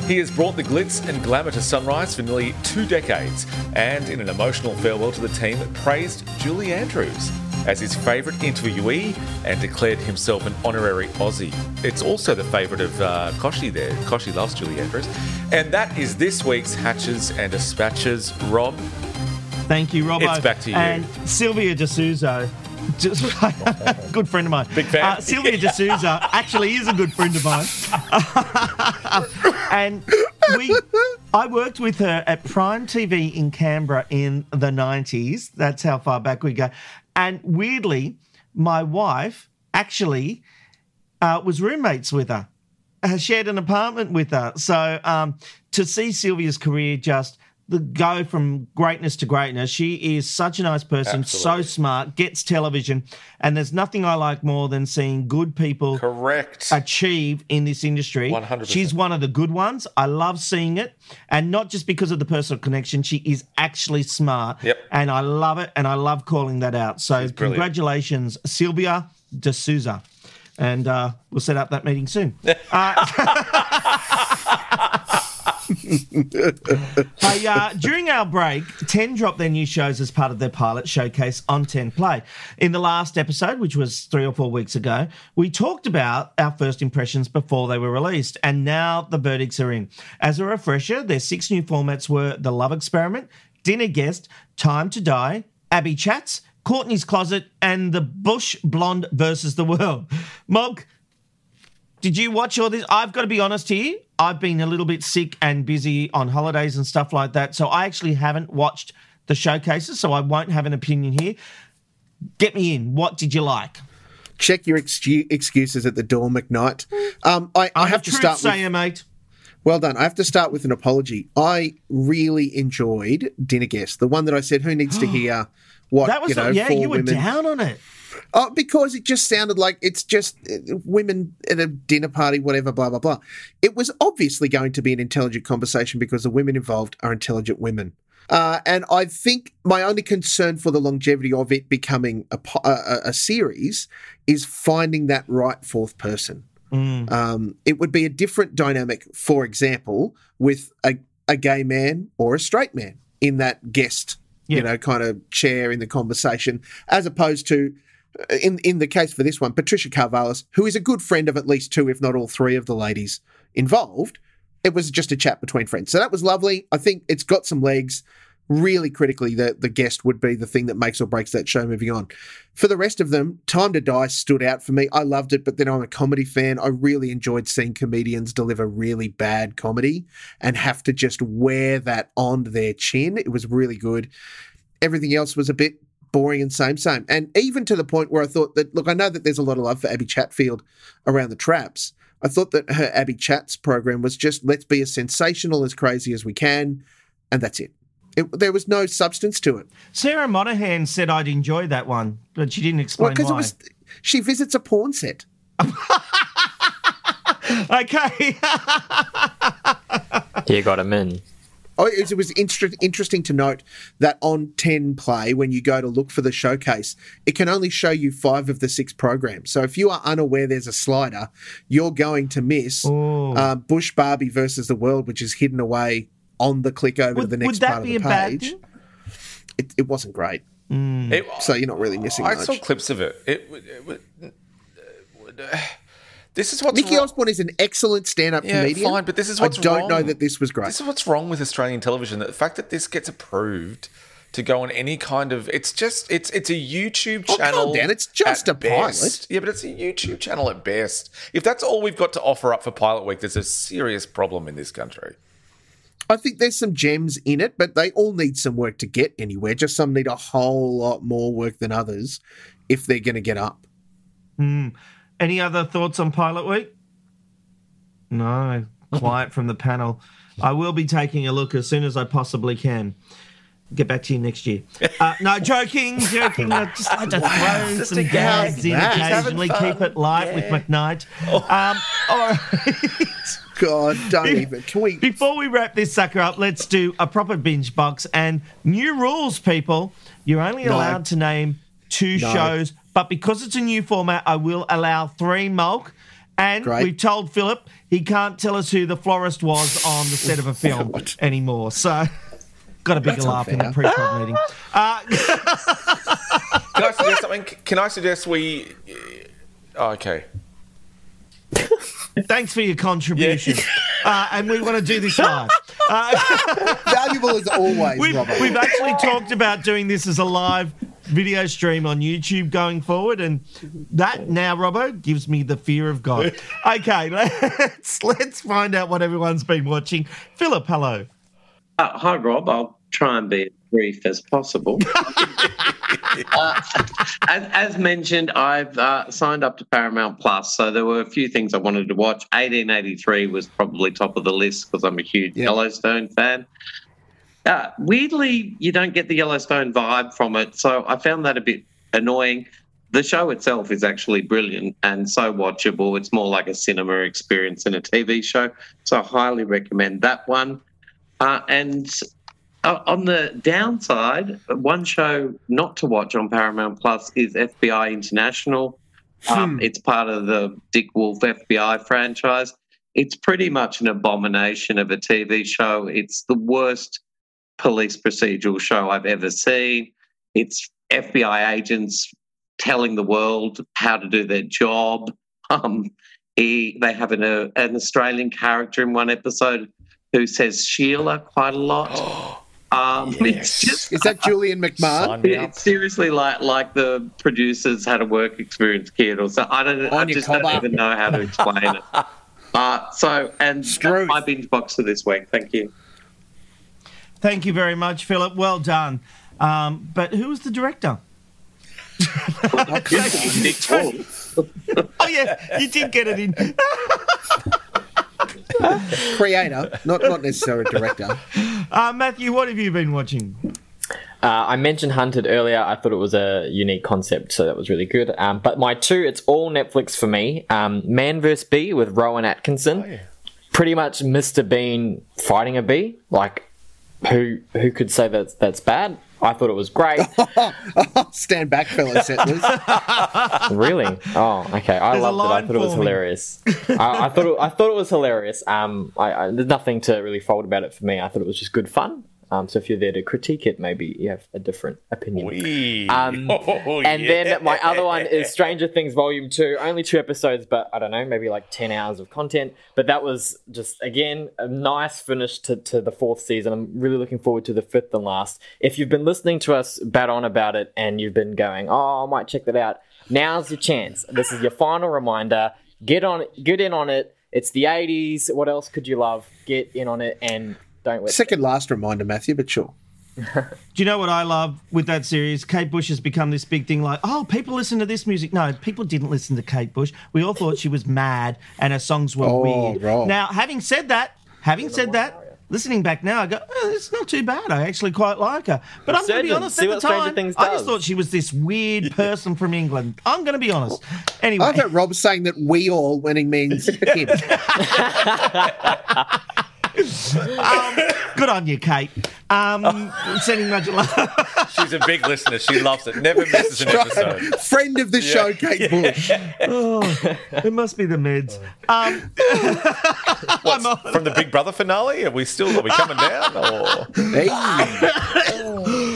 He has brought the glitz and glamour to Sunrise for nearly two decades, and in an emotional farewell to the team, praised Julie Andrews as his favourite interviewee and declared himself an honorary Aussie. It's also the favourite of uh, Koshi there. Koshi loves Julie Andrews. And that is this week's Hatches and Dispatches. Rob, Thank you, Robbo. It's back to you. And Sylvia D'Souza, just good friend of mine. Big fan. Uh, Sylvia D'Souza actually is a good friend of mine. and we, I worked with her at Prime TV in Canberra in the 90s. That's how far back we go. And weirdly, my wife actually uh, was roommates with her, shared an apartment with her. So um, to see Sylvia's career just the go from greatness to greatness, she is such a nice person, Absolutely. so smart, gets television, and there's nothing I like more than seeing good people correct. achieve in this industry. 100%. She's one of the good ones. I love seeing it. And not just because of the personal connection, she is actually smart. Yep. And I love it. And I love calling that out. So congratulations, Sylvia D'Souza. And uh, we'll set up that meeting soon. Hey, uh, during our break, 10 dropped their new shows as part of their pilot showcase on 10 Play. In the last episode, which was three or four weeks ago, we talked about our first impressions before they were released, and now the verdicts are in. As a refresher, their six new formats were The Love Experiment, Dinner Guest, Time to Die, Abby Chats, Courtney's Closet, and The Bush Blonde versus the World. Mog, did you watch all this? I've got to be honest here. I've been a little bit sick and busy on holidays and stuff like that. So I actually haven't watched the showcases, so I won't have an opinion here. Get me in. What did you like? Check your excu- excuses at the door, McKnight. Um, I, I have to start with mate. Well done. I have to start with an apology. I really enjoyed Dinner Guest, the one that I said, who needs to hear what, That was you know, yeah, you were women. down on it. Oh, because it just sounded like it's just uh, women at a dinner party, whatever, blah, blah, blah. It was obviously going to be an intelligent conversation because the women involved are intelligent women. Uh, and I think my only concern for the longevity of it becoming a, a, a- series is finding that right fourth person. Um, it would be a different dynamic, for example, with a, a gay man or a straight man in that guest, you know, kind of chair in the conversation, as opposed to, Uh, in in the case for this one, Patricia Karvelas, who is a good friend of at least two, if not all three, of the ladies involved. It was just a chat between friends, so that was lovely. I think it's got some legs. Really critically, the the guest would be the thing that makes or breaks that show moving on. For the rest of them, Time to Die stood out for me. I loved it, but then I'm a comedy fan. I really enjoyed seeing comedians deliver really bad comedy and have to just wear that on their chin. It was really good. Everything else was a bit boring and same, same. And even to the point where I thought that, look, I know that there's a lot of love for Abby Chatfield around the traps. I thought that her Abby Chats program was just let's be as sensational, as crazy as we can, and that's it. it there was no substance to it. Sarah Monahan said I'd enjoy that one, but she didn't explain Well, because why. it was she visits a porn set. okay. You got him in. Oh, it was, inter- interesting to note that on 10 Play, when you go to look for the showcase, it can only show you five of the six programs. So if you are unaware there's a slider, you're going to miss uh, Bush Barbie versus the World, which is hidden away on the click over to the next would that part be of a the bad page. thing? It, it wasn't great. It- So you're not really missing I much. saw clips of it. It, would- it would- uh, this is what's Nikki wrong- Osborne is an excellent stand-up Yeah, comedian. fine, but this is what's I don't know that this was great. This is what's wrong with Australian television. The fact that this gets approved to go on any kind of it's just it's it's a YouTube Oh, calm channel. down, it's just at a pilot. Yeah, but it's a YouTube channel at best. If that's all we've got to offer up for Pilot Week, there's a serious problem in this country. I think there's some gems in it, but they all need some work to get anywhere. Just some need a whole lot more work than others if they're going to get up. Hmm. Any other thoughts on Pilot Week? No, quiet from the panel. I will be taking a look as soon as I possibly can. Get back to you next year. Uh, no, joking, joking. I just like to throw Just some gags in occasionally. Keep it light with Yeah. McKnight. Um, all right. God, don't even. Can we? Before we wrap this sucker up, let's do a proper binge box and new rules, people. You're only No. allowed to name two No. shows, but because it's a new format, I will allow three mulk. And Great. we've told Philip he can't tell us who the florist was on the set of a film God. anymore. So, got a bigger That's laugh in the pre-pod meeting. Uh, Can I suggest something? Can I suggest we? Oh, okay. thanks for your contribution. Uh, and we want to do this live. Uh, Valuable as always, We've, Robert. we've actually talked about doing this as a live video stream on YouTube going forward, and that now, Robbo, gives me the fear of God. Okay, let's let's find out what everyone's been watching. Philip, hello. Uh, hi, Rob. I'll try and be as brief as possible. uh, as, as mentioned, I've uh, signed up to Paramount Plus, so there were a few things I wanted to watch. 1883 was probably top of the list because I'm a huge Yeah. Yellowstone fan. Uh, weirdly, you don't get the Yellowstone vibe from it, so I found that a bit annoying. The show itself is actually brilliant and so watchable. It's more like a cinema experience than a TV show, so I highly recommend that one. Uh, and uh, on the downside, one show not to watch on Paramount Plus is FBI International. Um, It's part of the Dick Wolf FBI franchise. It's pretty much an abomination of a TV show. It's the worst police procedural show I've ever seen. It's FBI agents telling the world how to do their job. Um, he, they have an, uh, an Australian character in one episode who says Sheila quite a lot. Um, It's just Is that Julian McMahon? Sign me up. it's seriously like like the producers had a work experience kid or so. I don't. I On your just don't even know how to explain it. Uh, so and Struth. that's my binge box for this week. Thank you. Thank you very much, Philip. Well done. Um, but who was the director? Nick Paul. Oh yeah, you did get it in. Creator, not not necessarily director. Uh, Matthew, what have you been watching? Uh, I mentioned Hunted earlier. I thought it was a unique concept, so that was really good. Um, but my two, it's all Netflix for me. Um, Man vs. Bee with Rowan Atkinson. Pretty much Mr. Bean fighting a bee. Like, who who could say that that's bad? I thought it was great. Stand back, fellow settlers. really? Oh, okay. I There's loved it. I thought it was forming. hilarious. I, I thought it, I thought it was hilarious. Um, I, I, there's nothing to really fold about it for me. I thought it was just good fun. Um, so if you're there to critique it, maybe you have a different opinion. Um, Oh, and yeah. then my other one is Stranger Things Volume 2. Only two episodes, but I don't know, maybe like 10 hours of content. But that was just, again, a nice finish to, to the fourth season. I'm really looking forward to the fifth and last. If you've been listening to us bat on about it and you've been going, oh, I might check that out, now's your chance. This is your final reminder. Get on, get in on it. It's the 80s. What else could you love? Get in on it and don't wait. Second last reminder, Matthew, but sure. Do you know what I love with that series? Kate Bush has become this big thing like, oh, people listen to this music. No, people didn't listen to Kate Bush. We all thought she was mad and her songs were Oh, weird. Rob. Now, having said that, having said that, listening back now, I go, oh, it's not too bad. I actually quite like her. But I'm going to be honest, See at the Stranger time, Things I just thought she was this weird person from England. I'm going to be honest. Anyway. I've heard Rob saying that we all when he means him. Um, good on you, Kate. Um, sending much love. She's a big listener. She loves it. Never misses an episode. Friend of the show, Kate Bush. Oh, it must be the meds. Um, What's, from the Big Brother finale? Are we still are we coming down? Or Hey,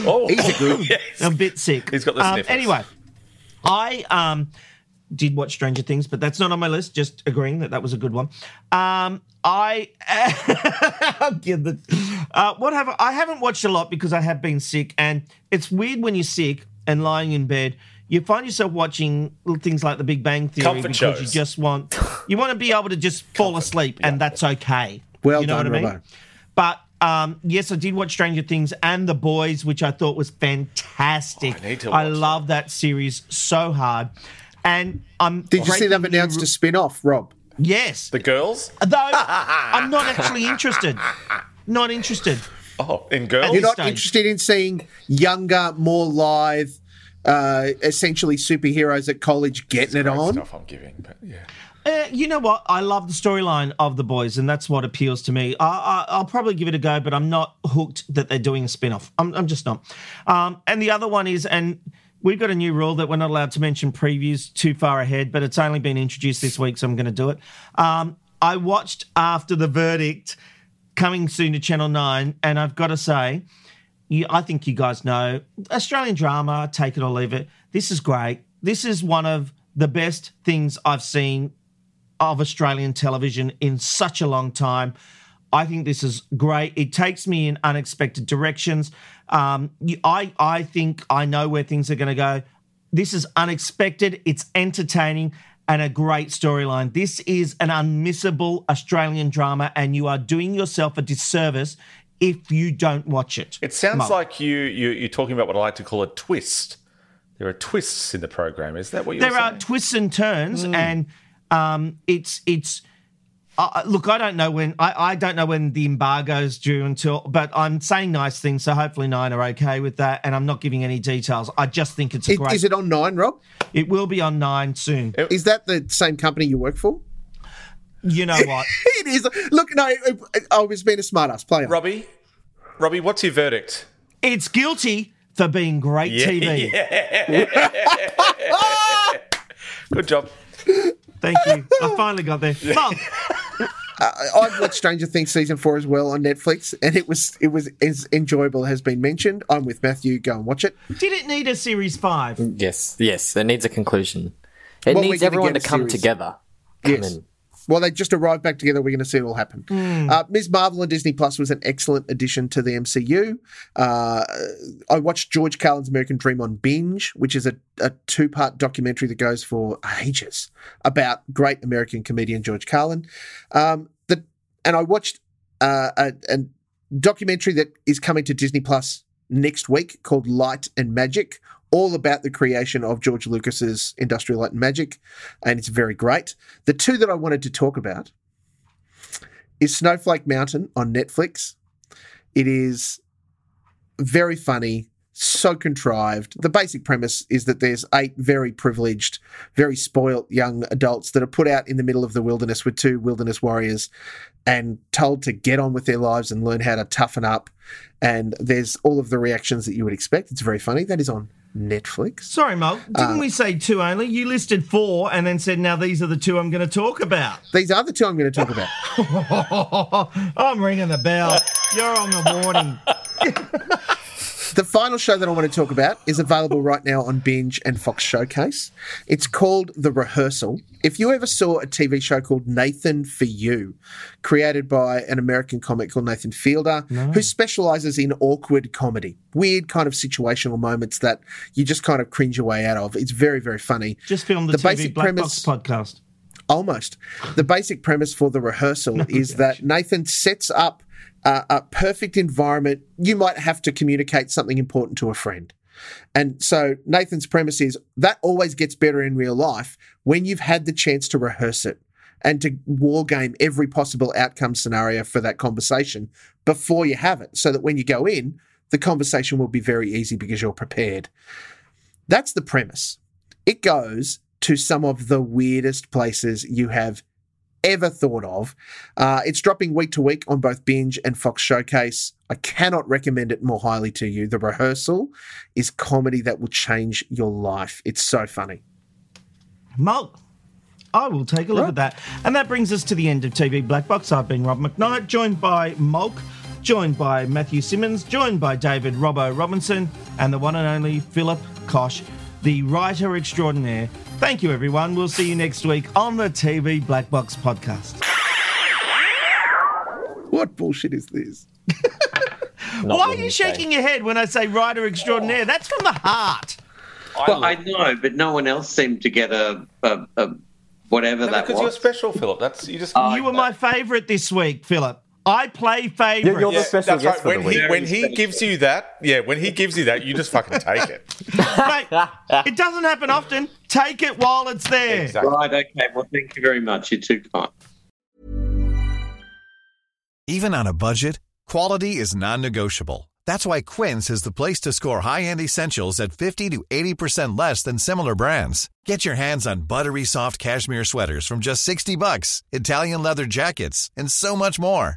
oh, he's a good. I'm a bit sick. He's got the um, sniffles. Anyway, I um, did watch Stranger Things, but that's not on my list. Just agreeing that that was a good one. Um, I I'll give the uh, what have I, I haven't watched a lot because I have been sick, and it's weird when you're sick and lying in bed. You find yourself watching little things like The Big Bang Theory Comfort because shows. you just want you want to be able to just fall asleep, and that's okay. Well you know done, what I mean? Robbo. But um, yes, I did watch Stranger Things and The Boys, which I thought was fantastic. Oh, I need to I watch love that series so hard. And I'm Did you see they've announced new- a spin off, Rob? Yes, the girls? though I'm not actually interested. Not interested. Oh, in girls? You're not stage. interested in seeing younger, more lithe, uh, essentially superheroes at college getting it Great on? Stuff I'm giving, but yeah. Uh, you know what? I love the storyline of the boys, and that's what appeals to me. I, I, I'll probably give it a go, but I'm not hooked that they're doing a spin off. I'm, I'm just not. Um, and the other one is, and we've got a new rule that we're not allowed to mention previews too far ahead, but it's only been introduced this week, so I'm going to do it. Um, I watched After the Verdict coming soon to Channel 9, and I've got to say, you, I think you guys know Australian drama, take it or leave it. This is great. This is one of the best things I've seen of Australian television in such a long time. I think this is great. It takes me in unexpected directions. Um, I I think I know where things are going to go. This is unexpected. It's entertaining and a great storyline. This is an unmissable Australian drama, and you are doing yourself a disservice if you don't watch it. It sounds Mark. like you, you you're talking about what I like to call a twist. There are twists in the program. Is that what you're saying? there are twists and turns, and um, it's it's. Uh, look, I don't know when I, I don't know when the embargo's due until, but I'm saying nice things, so hopefully nine are okay with that, and I'm not giving any details. I just think it's a Is, great. is it on Nine, Rob? it will be on nine soon. Is that the same company you work for? You know what? it is. Look, no, I was being a smartass. Play on. Robbie, Robbie, what's your verdict? it's guilty for being great TV. Good job. Thank you. I finally got there. Mark, I- I've watched Stranger Things season four as well on Netflix, and it was it was as enjoyable as has been mentioned. I'm with Matthew. Go and watch it. did it need a series five? Yes, yes, it needs a conclusion. It What we're needs everyone to come series. together. Come Yes. in. Well, they just arrived back together. We're going to see it all happen. Uh, Ms. Marvel on Disney Plus was an excellent addition to the MCU. Uh, I watched George Carlin's American Dream on binge, which is a, a two part documentary that goes for ages about great American comedian George Carlin. Um, the, and I watched uh, a, a documentary that is coming to Disney Plus next week called Light and Magic, all about the creation of George Lucas's Industrial Light and Magic, and it's very great. The two that I wanted to talk about is Snowflake Mountain on Netflix. It is very funny, so contrived. The basic premise is that there's eight very privileged, very spoilt young adults that are put out in the middle of the wilderness with two wilderness warriors and told to get on with their lives and learn how to toughen up. And there's all of the reactions that you would expect. It's very funny. That is on Netflix. Sorry, Mo. Didn't Uh, we say two only? You listed four and then said, now these are the two I'm going to talk about. These are the two I'm going to talk about. I'm ringing the bell. You're on the warning. The final show that I want to talk about is available right now on Binge and Fox Showcase. It's called The Rehearsal. If you ever saw a TV show called Nathan for You, created by an American comic called Nathan Fielder, who specializes in awkward comedy, weird kind of situational moments that you just kind of cringe your way out of. It's very, very funny. Just filmed the, The TV basic Black premise- Box podcast. Almost. The basic premise for the rehearsal oh, is that Nathan sets up a, a perfect environment. You might have to communicate something important to a friend. And so Nathan's premise is that always gets better in real life when you've had the chance to rehearse it and to war game every possible outcome scenario for that conversation before you have it, so that when you go in, the conversation will be very easy because you're prepared. That's the premise. It goes to some of the weirdest places you have ever thought of. Uh, it's dropping week to week on both Binge and Fox Showcase. I cannot recommend it more highly to you. The rehearsal is comedy that will change your life. It's so funny. Mulk. I will take a look at that. And that brings us to the end of TV Black Box. I've been Rob McKnight, joined by Mulk, joined by Matthew Simmons, joined by David Robbo Robinson, and the one and only Philip Kosh, the writer extraordinaire. Thank you, everyone. We'll see you next week on the TV Black Box podcast. What bullshit is this? Why are you shaking your head when I say writer extraordinaire? Oh. That's from the heart. Well, I know, but no one else seemed to get a, a, a whatever No, that because you're special, Philip. That's you just. Oh, you were my favourite this week, Philip. I play favourites. You're the Yeah, special that's guest right. for When the he week. when he gives you that, yeah, when he gives you that, you just fucking take it. Mate, it doesn't happen often. Take it while it's there. Exactly. Right, okay. Well, thank you very much. You're too kind. Even on a budget, quality is non-negotiable. That's why Quince is the place to score high-end essentials at 50 to 80% less than similar brands. Get your hands on buttery soft cashmere sweaters from just 60 bucks, Italian leather jackets, and so much more.